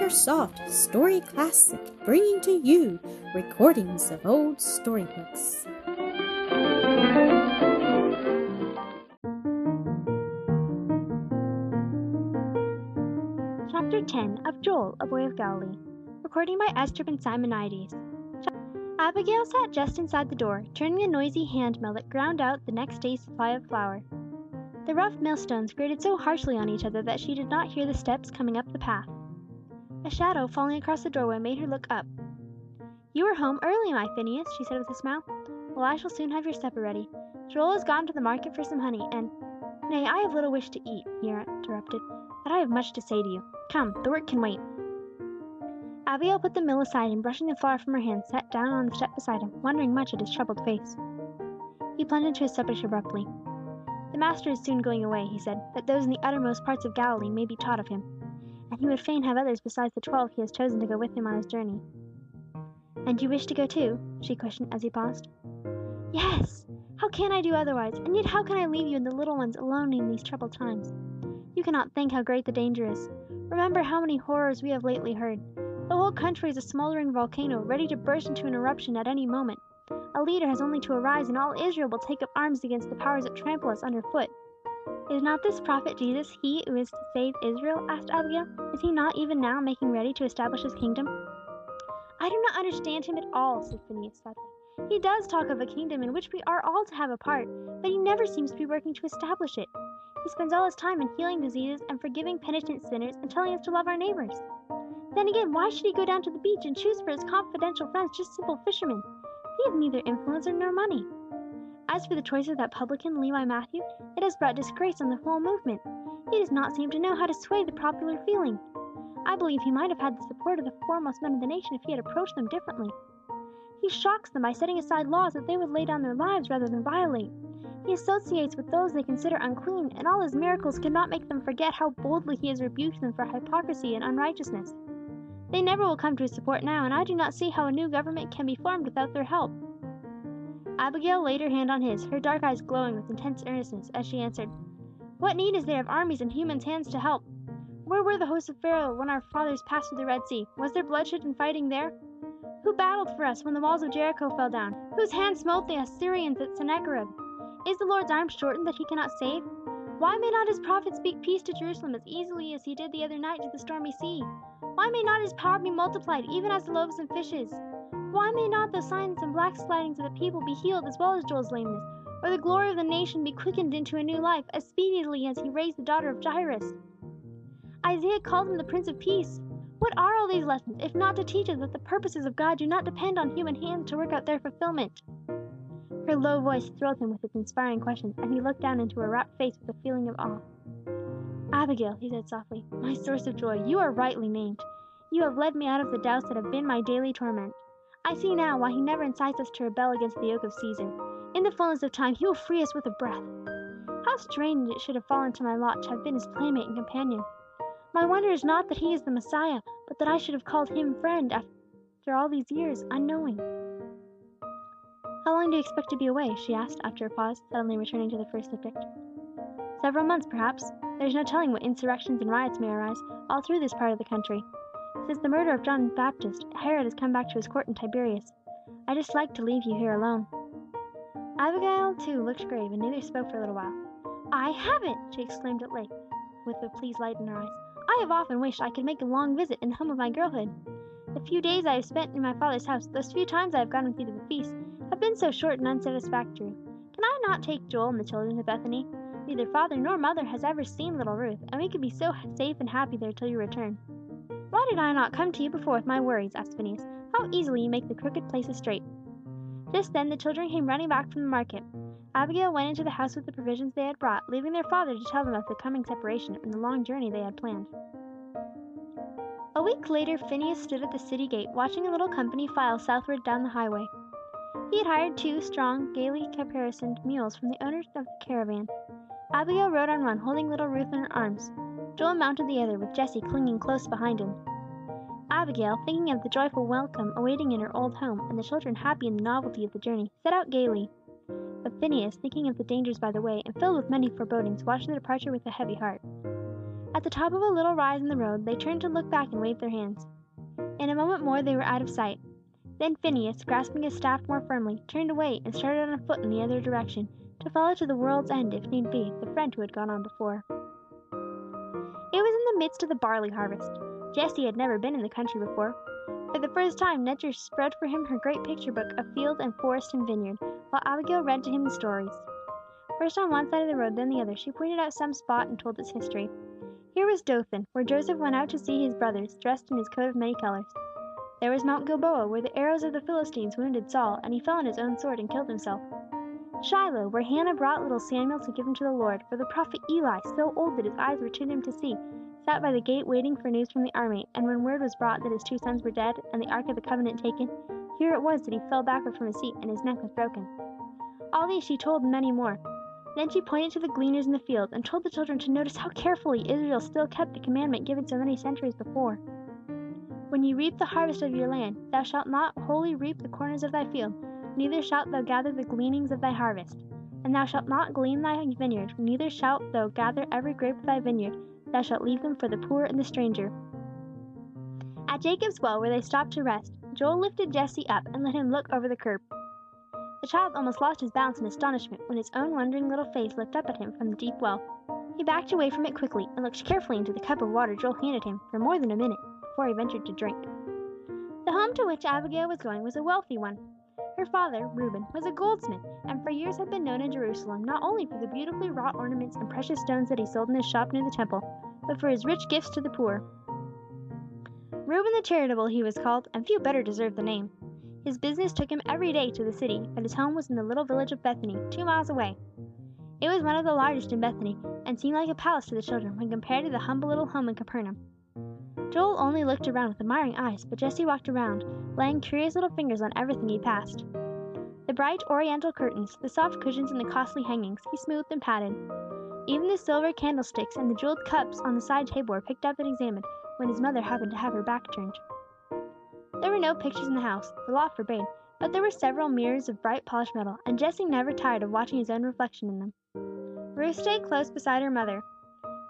AcreSoft Story Classic, bringing to you recordings of old storybooks. Chapter 10 of Joel, a Boy of Galilee. Recording by Esther and Simonides. Abigail sat just inside the door, turning the noisy hand mill that ground out the next day's supply of flour. The rough millstones grated so harshly on each other that she did not hear the steps coming up the path. A shadow falling across the doorway made her look up. You are home early, my Phineas, she said with a smile. Well, I shall soon have your supper ready. Joel has gone to the market for some honey, and Nay, I have little wish to eat, he interrupted, but I have much to say to you. Come, the work can wait. Abigail put the mill aside and brushing the flour from her hands, sat down on the step beside him, wondering much at his troubled face. He plunged into his subject abruptly. The Master is soon going away, he said, that those in the uttermost parts of Galilee may be taught of him. And he would fain have others besides the twelve he has chosen to go with him on his journey. And you wish to go too? she questioned as he paused. Yes! How can I do otherwise? And yet how can I leave you and the little ones alone in these troubled times? You cannot think how great the danger is. Remember how many horrors we have lately heard. The whole country is a smoldering volcano, ready to burst into an eruption at any moment. A leader has only to arise, and all Israel will take up arms against the powers that trample us underfoot. Is not this prophet Jesus he who is to save Israel? asked Abigail. Is he not even now making ready to establish his kingdom? I do not understand him at all, said Phineas sadly. He does talk of a kingdom in which we are all to have a part, but he never seems to be working to establish it. He spends all his time in healing diseases and forgiving penitent sinners and telling us to love our neighbors. Then again, why should he go down to the beach and choose for his confidential friends just simple fishermen? They have neither influence nor money. As for the choice of that publican, Levi Matthew, it has brought disgrace on the whole movement. He does not seem to know how to sway the popular feeling. I believe he might have had the support of the foremost men of the nation if he had approached them differently. He shocks them by setting aside laws that they would lay down their lives rather than violate. He associates with those they consider unclean, and all his miracles cannot make them forget how boldly he has rebuked them for hypocrisy and unrighteousness. They never will come to his support now, and I do not see how a new government can be formed without their help. Abigail laid her hand on his, her dark eyes glowing with intense earnestness, as she answered, What need is there of armies and human hands to help? Where were the hosts of Pharaoh when our fathers passed through the Red Sea? Was there bloodshed and fighting there? Who battled for us when the walls of Jericho fell down? Whose hand smote the Assyrians at Sennacherib? Is the Lord's arm shortened that he cannot save? Why may not his prophet speak peace to Jerusalem as easily as he did the other night to the stormy sea? Why may not his power be multiplied even as the loaves and fishes? Why may not the signs and backslidings of the people be healed as well as Joel's lameness, or the glory of the nation be quickened into a new life as speedily as he raised the daughter of Jairus? Isaiah called him the Prince of Peace. What are all these lessons, if not to teach us that the purposes of God do not depend on human hands to work out their fulfillment? Her low voice thrilled him with its inspiring questions, and he looked down into her rapt face with a feeling of awe. Abigail, he said softly, my source of joy, you are rightly named. You have led me out of the doubts that have been my daily torment. I see now why he never incites us to rebel against the yoke of Caesar. In the fullness of time, he will free us with a breath. How strange it should have fallen to my lot to have been his playmate and companion. My wonder is not that he is the Messiah, but that I should have called him friend after all these years, unknowing. How long do you expect to be away? she asked, after a pause, suddenly returning to the first subject. Several months, perhaps. There is no telling what insurrections and riots may arise, all through this part of the country. Since the murder of John the Baptist, Herod has come back to his court in Tiberias. I dislike to leave you here alone. Abigail, too, looked grave, and neither spoke for a little while. I haven't! she exclaimed at length, with a pleased light in her eyes. I have often wished I could make a long visit in the home of my girlhood. The few days I have spent in my father's house, those few times I have gone with you to the feast, have been so short and unsatisfactory. Can I not take Joel and the children to Bethany? Neither father nor mother has ever seen little Ruth, and we could be so safe and happy there till you return. Why did I not come to you before with my worries? asked Phineas. How easily you make the crooked places straight. Just then the children came running back from the market. Abigail went into the house with the provisions they had brought, leaving their father to tell them of the coming separation and the long journey they had planned. A week later Phineas stood at the city gate, watching a little company file southward down the highway. He had hired two strong, gaily caparisoned mules from the owners of the caravan. Abigail rode on one, holding little Ruth in her arms. Joel mounted the other, with Jesse clinging close behind him. Abigail, thinking of the joyful welcome awaiting in her old home, and the children happy in the novelty of the journey, set out gaily. But Phineas, thinking of the dangers by the way, and filled with many forebodings, watched their departure with a heavy heart. At the top of a little rise in the road, they turned to look back and waved their hands. In a moment more they were out of sight. Then Phineas, grasping his staff more firmly, turned away and started on foot in the other direction, to follow to the world's end, if need be, the friend who had gone on before. Midst of the barley harvest. Jesse had never been in the country before. For the first time, Nature spread for him her great picture book of field and forest and vineyard, while Abigail read to him the stories. First on one side of the road, then the other, she pointed out some spot and told its history. Here was Dothan, where Joseph went out to see his brothers, dressed in his coat of many colors. There was Mount Gilboa, where the arrows of the Philistines wounded Saul, and he fell on his own sword and killed himself. Shiloh, where Hannah brought little Samuel to give him to the Lord, for the prophet Eli, so old that his eyes were too dim to see, sat by the gate waiting for news from the army, and when word was brought that his two sons were dead, and the Ark of the Covenant taken, here it was that he fell backward from his seat, and his neck was broken. All these she told and many more. Then she pointed to the gleaners in the fields, and told the children to notice how carefully Israel still kept the commandment given so many centuries before. When you reap the harvest of your land, thou shalt not wholly reap the corners of thy field, neither shalt thou gather the gleanings of thy harvest. And thou shalt not glean thy vineyard, neither shalt thou gather every grape of thy vineyard, thou shalt leave them for the poor and the stranger. At Jacob's well, where they stopped to rest, Joel lifted Jesse up and let him look over the curb. The child almost lost his balance in astonishment when his own wondering little face looked up at him from the deep well. He backed away from it quickly and looked carefully into the cup of water Joel handed him for more than a minute before he ventured to drink. The home to which Abigail was going was a wealthy one. Her father, Reuben, was a goldsmith, and for years had been known in Jerusalem not only for the beautifully wrought ornaments and precious stones that he sold in his shop near the temple, but for his rich gifts to the poor. Reuben the Charitable he was called, and few better deserved the name. His business took him every day to the city, but his home was in the little village of Bethany, two miles away. It was one of the largest in Bethany, and seemed like a palace to the children when compared to the humble little home in Capernaum. Joel only looked around with admiring eyes, but Jesse walked around, laying curious little fingers on everything he passed. The bright oriental curtains, the soft cushions, and the costly hangings, he smoothed and patted. Even the silver candlesticks and the jeweled cups on the side table were picked up and examined when his mother happened to have her back turned. There were no pictures in the house, the law forbade, but there were several mirrors of bright polished metal, and Jesse never tired of watching his own reflection in them. Ruth stayed close beside her mother.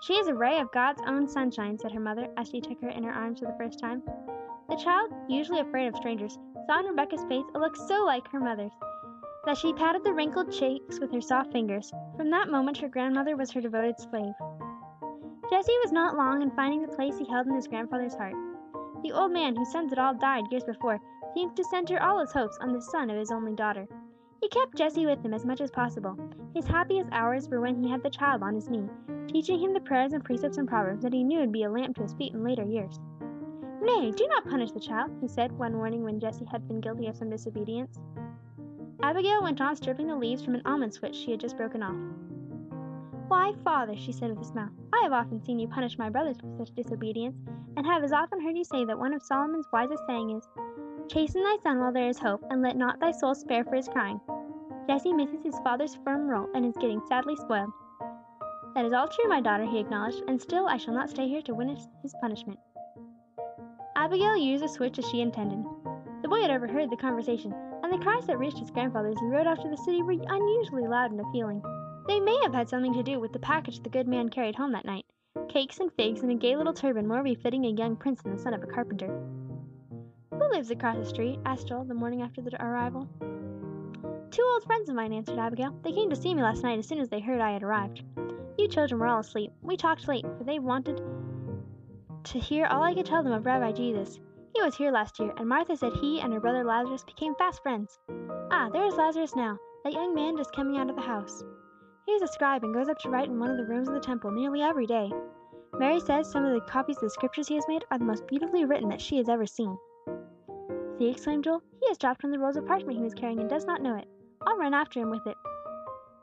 She is a ray of God's own sunshine, said her mother, as she took her in her arms for the first time. The child, usually afraid of strangers, saw in Rebecca's face a look so like her mother's that she patted the wrinkled cheeks with her soft fingers. From that moment her grandmother was her devoted slave. Jesse was not long in finding the place he held in his grandfather's heart. The old man, whose sons had all died years before, seemed to center all his hopes on the son of his only daughter. He kept Jesse with him as much as possible. His happiest hours were when he had the child on his knee, teaching him the prayers and precepts and proverbs that he knew would be a lamp to his feet in later years. Nay, do not punish the child, he said one morning when Jesse had been guilty of some disobedience. Abigail went on stripping the leaves from an almond switch she had just broken off. Why, father, she said with a smile, I have often seen you punish my brothers for such disobedience, and have as often heard you say that one of Solomon's wisest sayings is, Chasten thy son while there is hope, and let not thy soul spare for his crying. Jesse misses his father's firm rule, and is getting sadly spoiled. That is all true, my daughter, he acknowledged, and still I shall not stay here to witness his punishment. Abigail used the switch as she intended. The boy had overheard the conversation, and the cries that reached his grandfather as he rode off to the city were unusually loud and appealing. They may have had something to do with the package the good man carried home that night cakes and figs and a gay little turban more befitting a young prince than the son of a carpenter. Who lives across the street? asked Joel the morning after their arrival. Two old friends of mine, answered Abigail. They came to see me last night as soon as they heard I had arrived. You children were all asleep. We talked late, for they wanted to hear all I could tell them of Rabbi Jesus. He was here last year, and Martha said he and her brother Lazarus became fast friends. Ah, there is Lazarus now, that young man just coming out of the house. He is a scribe and goes up to write in one of the rooms of the temple nearly every day. Mary says some of the copies of the scriptures he has made are the most beautifully written that she has ever seen. See, exclaimed Joel, he has dropped one of the rolls of parchment he was carrying and does not know it. I'll run after him with it.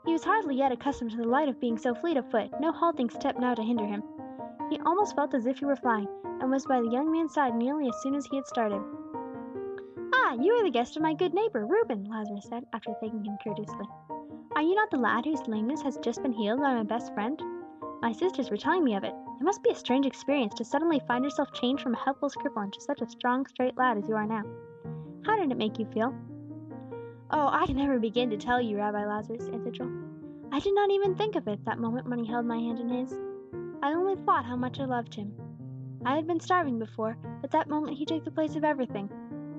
He was hardly yet accustomed to the light of being so fleet of foot, no halting step now to hinder him. He almost felt as if he were flying, and was by the young man's side nearly as soon as he had started. Ah, you are the guest of my good neighbor, Reuben, Lazarus said, after thanking him courteously. Are you not the lad whose lameness has just been healed by my best friend? My sisters were telling me of it. It must be a strange experience to suddenly find yourself changed from a helpless cripple into such a strong, straight lad as you are now. How did it make you feel? Oh, I can never begin to tell you, Rabbi Lazarus, answered Joel. I did not even think of it that moment when he held my hand in his. I only thought how much I loved him. I had been starving before, but that moment he took the place of everything.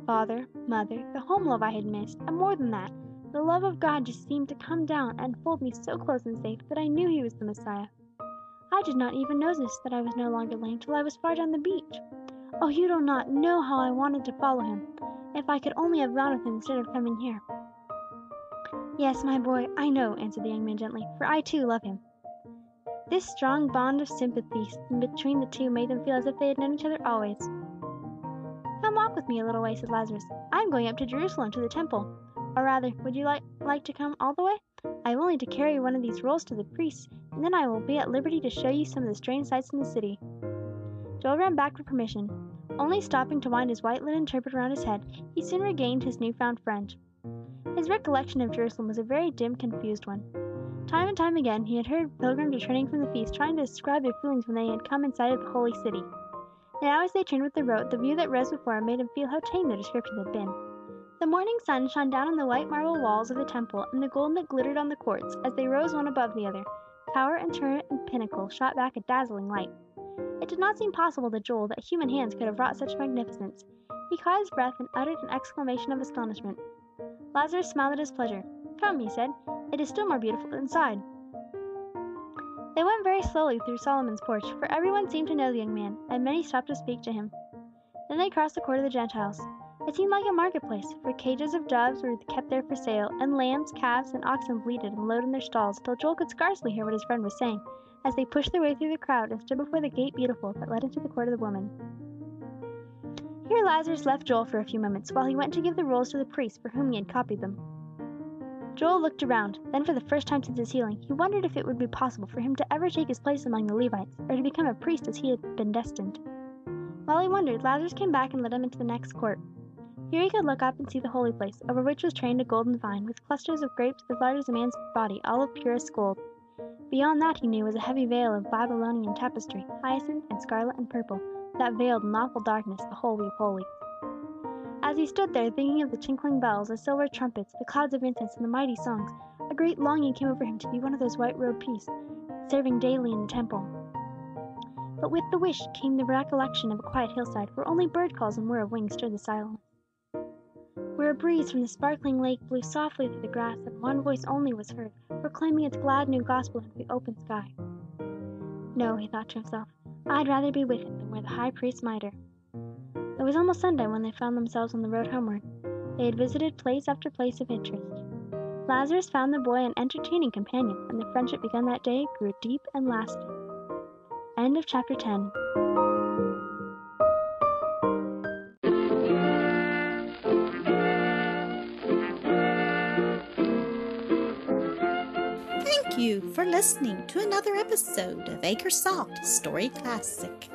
Father, mother, the home love I had missed, and more than that, the love of God just seemed to come down and fold me so close and safe that I knew he was the Messiah. I did not even notice that I was no longer lame till I was far down the beach. Oh, you do not know how I wanted to follow him. If I could only have gone with him instead of coming here. Yes, my boy, I know, answered the young man gently, for I too love him. This strong bond of sympathy between the two made them feel as if they had known each other always. Come walk with me a little way, said Lazarus. I am going up to Jerusalem to the temple. Or rather, would you like, like to come all the way? I have only to carry one of these rolls to the priests, and then I will be at liberty to show you some of the strange sights in the city. Joel ran back for permission. Only stopping to wind his white linen turban around his head, he soon regained his new-found friend. His recollection of Jerusalem was a very dim, confused one. Time and time again he had heard pilgrims returning from the feast trying to describe their feelings when they had come in sight of the holy city. Now as they turned with the road, the view that rose before him made him feel how tame their descriptions had been. The morning sun shone down on the white marble walls of the temple and the gold that glittered on the courts as they rose one above the other. Tower and turret and pinnacle shot back a dazzling light. It did not seem possible to Joel that human hands could have wrought such magnificence. He caught his breath and uttered an exclamation of astonishment. Lazarus smiled at his pleasure. Come, he said, it is still more beautiful inside. They went very slowly through Solomon's porch, for everyone seemed to know the young man, and many stopped to speak to him. Then they crossed the court of the Gentiles. It seemed like a marketplace, for cages of doves were kept there for sale, and lambs, calves, and oxen bleated and lowed in their stalls, till Joel could scarcely hear what his friend was saying, as they pushed their way through the crowd and stood before the gate beautiful that led into the court of the women. Here Lazarus left Joel for a few moments, while he went to give the rolls to the priest for whom he had copied them. Joel looked around; then for the first time since his healing, he wondered if it would be possible for him to ever take his place among the Levites, or to become a priest as he had been destined. While he wondered, Lazarus came back and led him into the next court. Here he could look up and see the holy place, over which was trained a golden vine, with clusters of grapes as large as a man's body, all of purest gold. Beyond that, he knew, was a heavy veil of Babylonian tapestry, hyacinth and scarlet and purple, that veiled in awful darkness the Holy of Holies. As he stood there, thinking of the tinkling bells, the silver trumpets, the clouds of incense, and the mighty songs, a great longing came over him to be one of those white-robed priests, serving daily in the temple. But with the wish came the recollection of a quiet hillside, where only bird calls and whir of wings stirred the silence where a breeze from the sparkling lake blew softly through the grass, and one voice only was heard, proclaiming its glad new gospel into the open sky. No, he thought to himself, I'd rather be with him than wear the high priest's mitre. It was almost sundown when they found themselves on the road homeward. They had visited place after place of interest. Lazarus found the boy an entertaining companion, and the friendship begun that day grew deep and lasting. End of chapter 10. For listening to another episode of Acresoft Story Classic.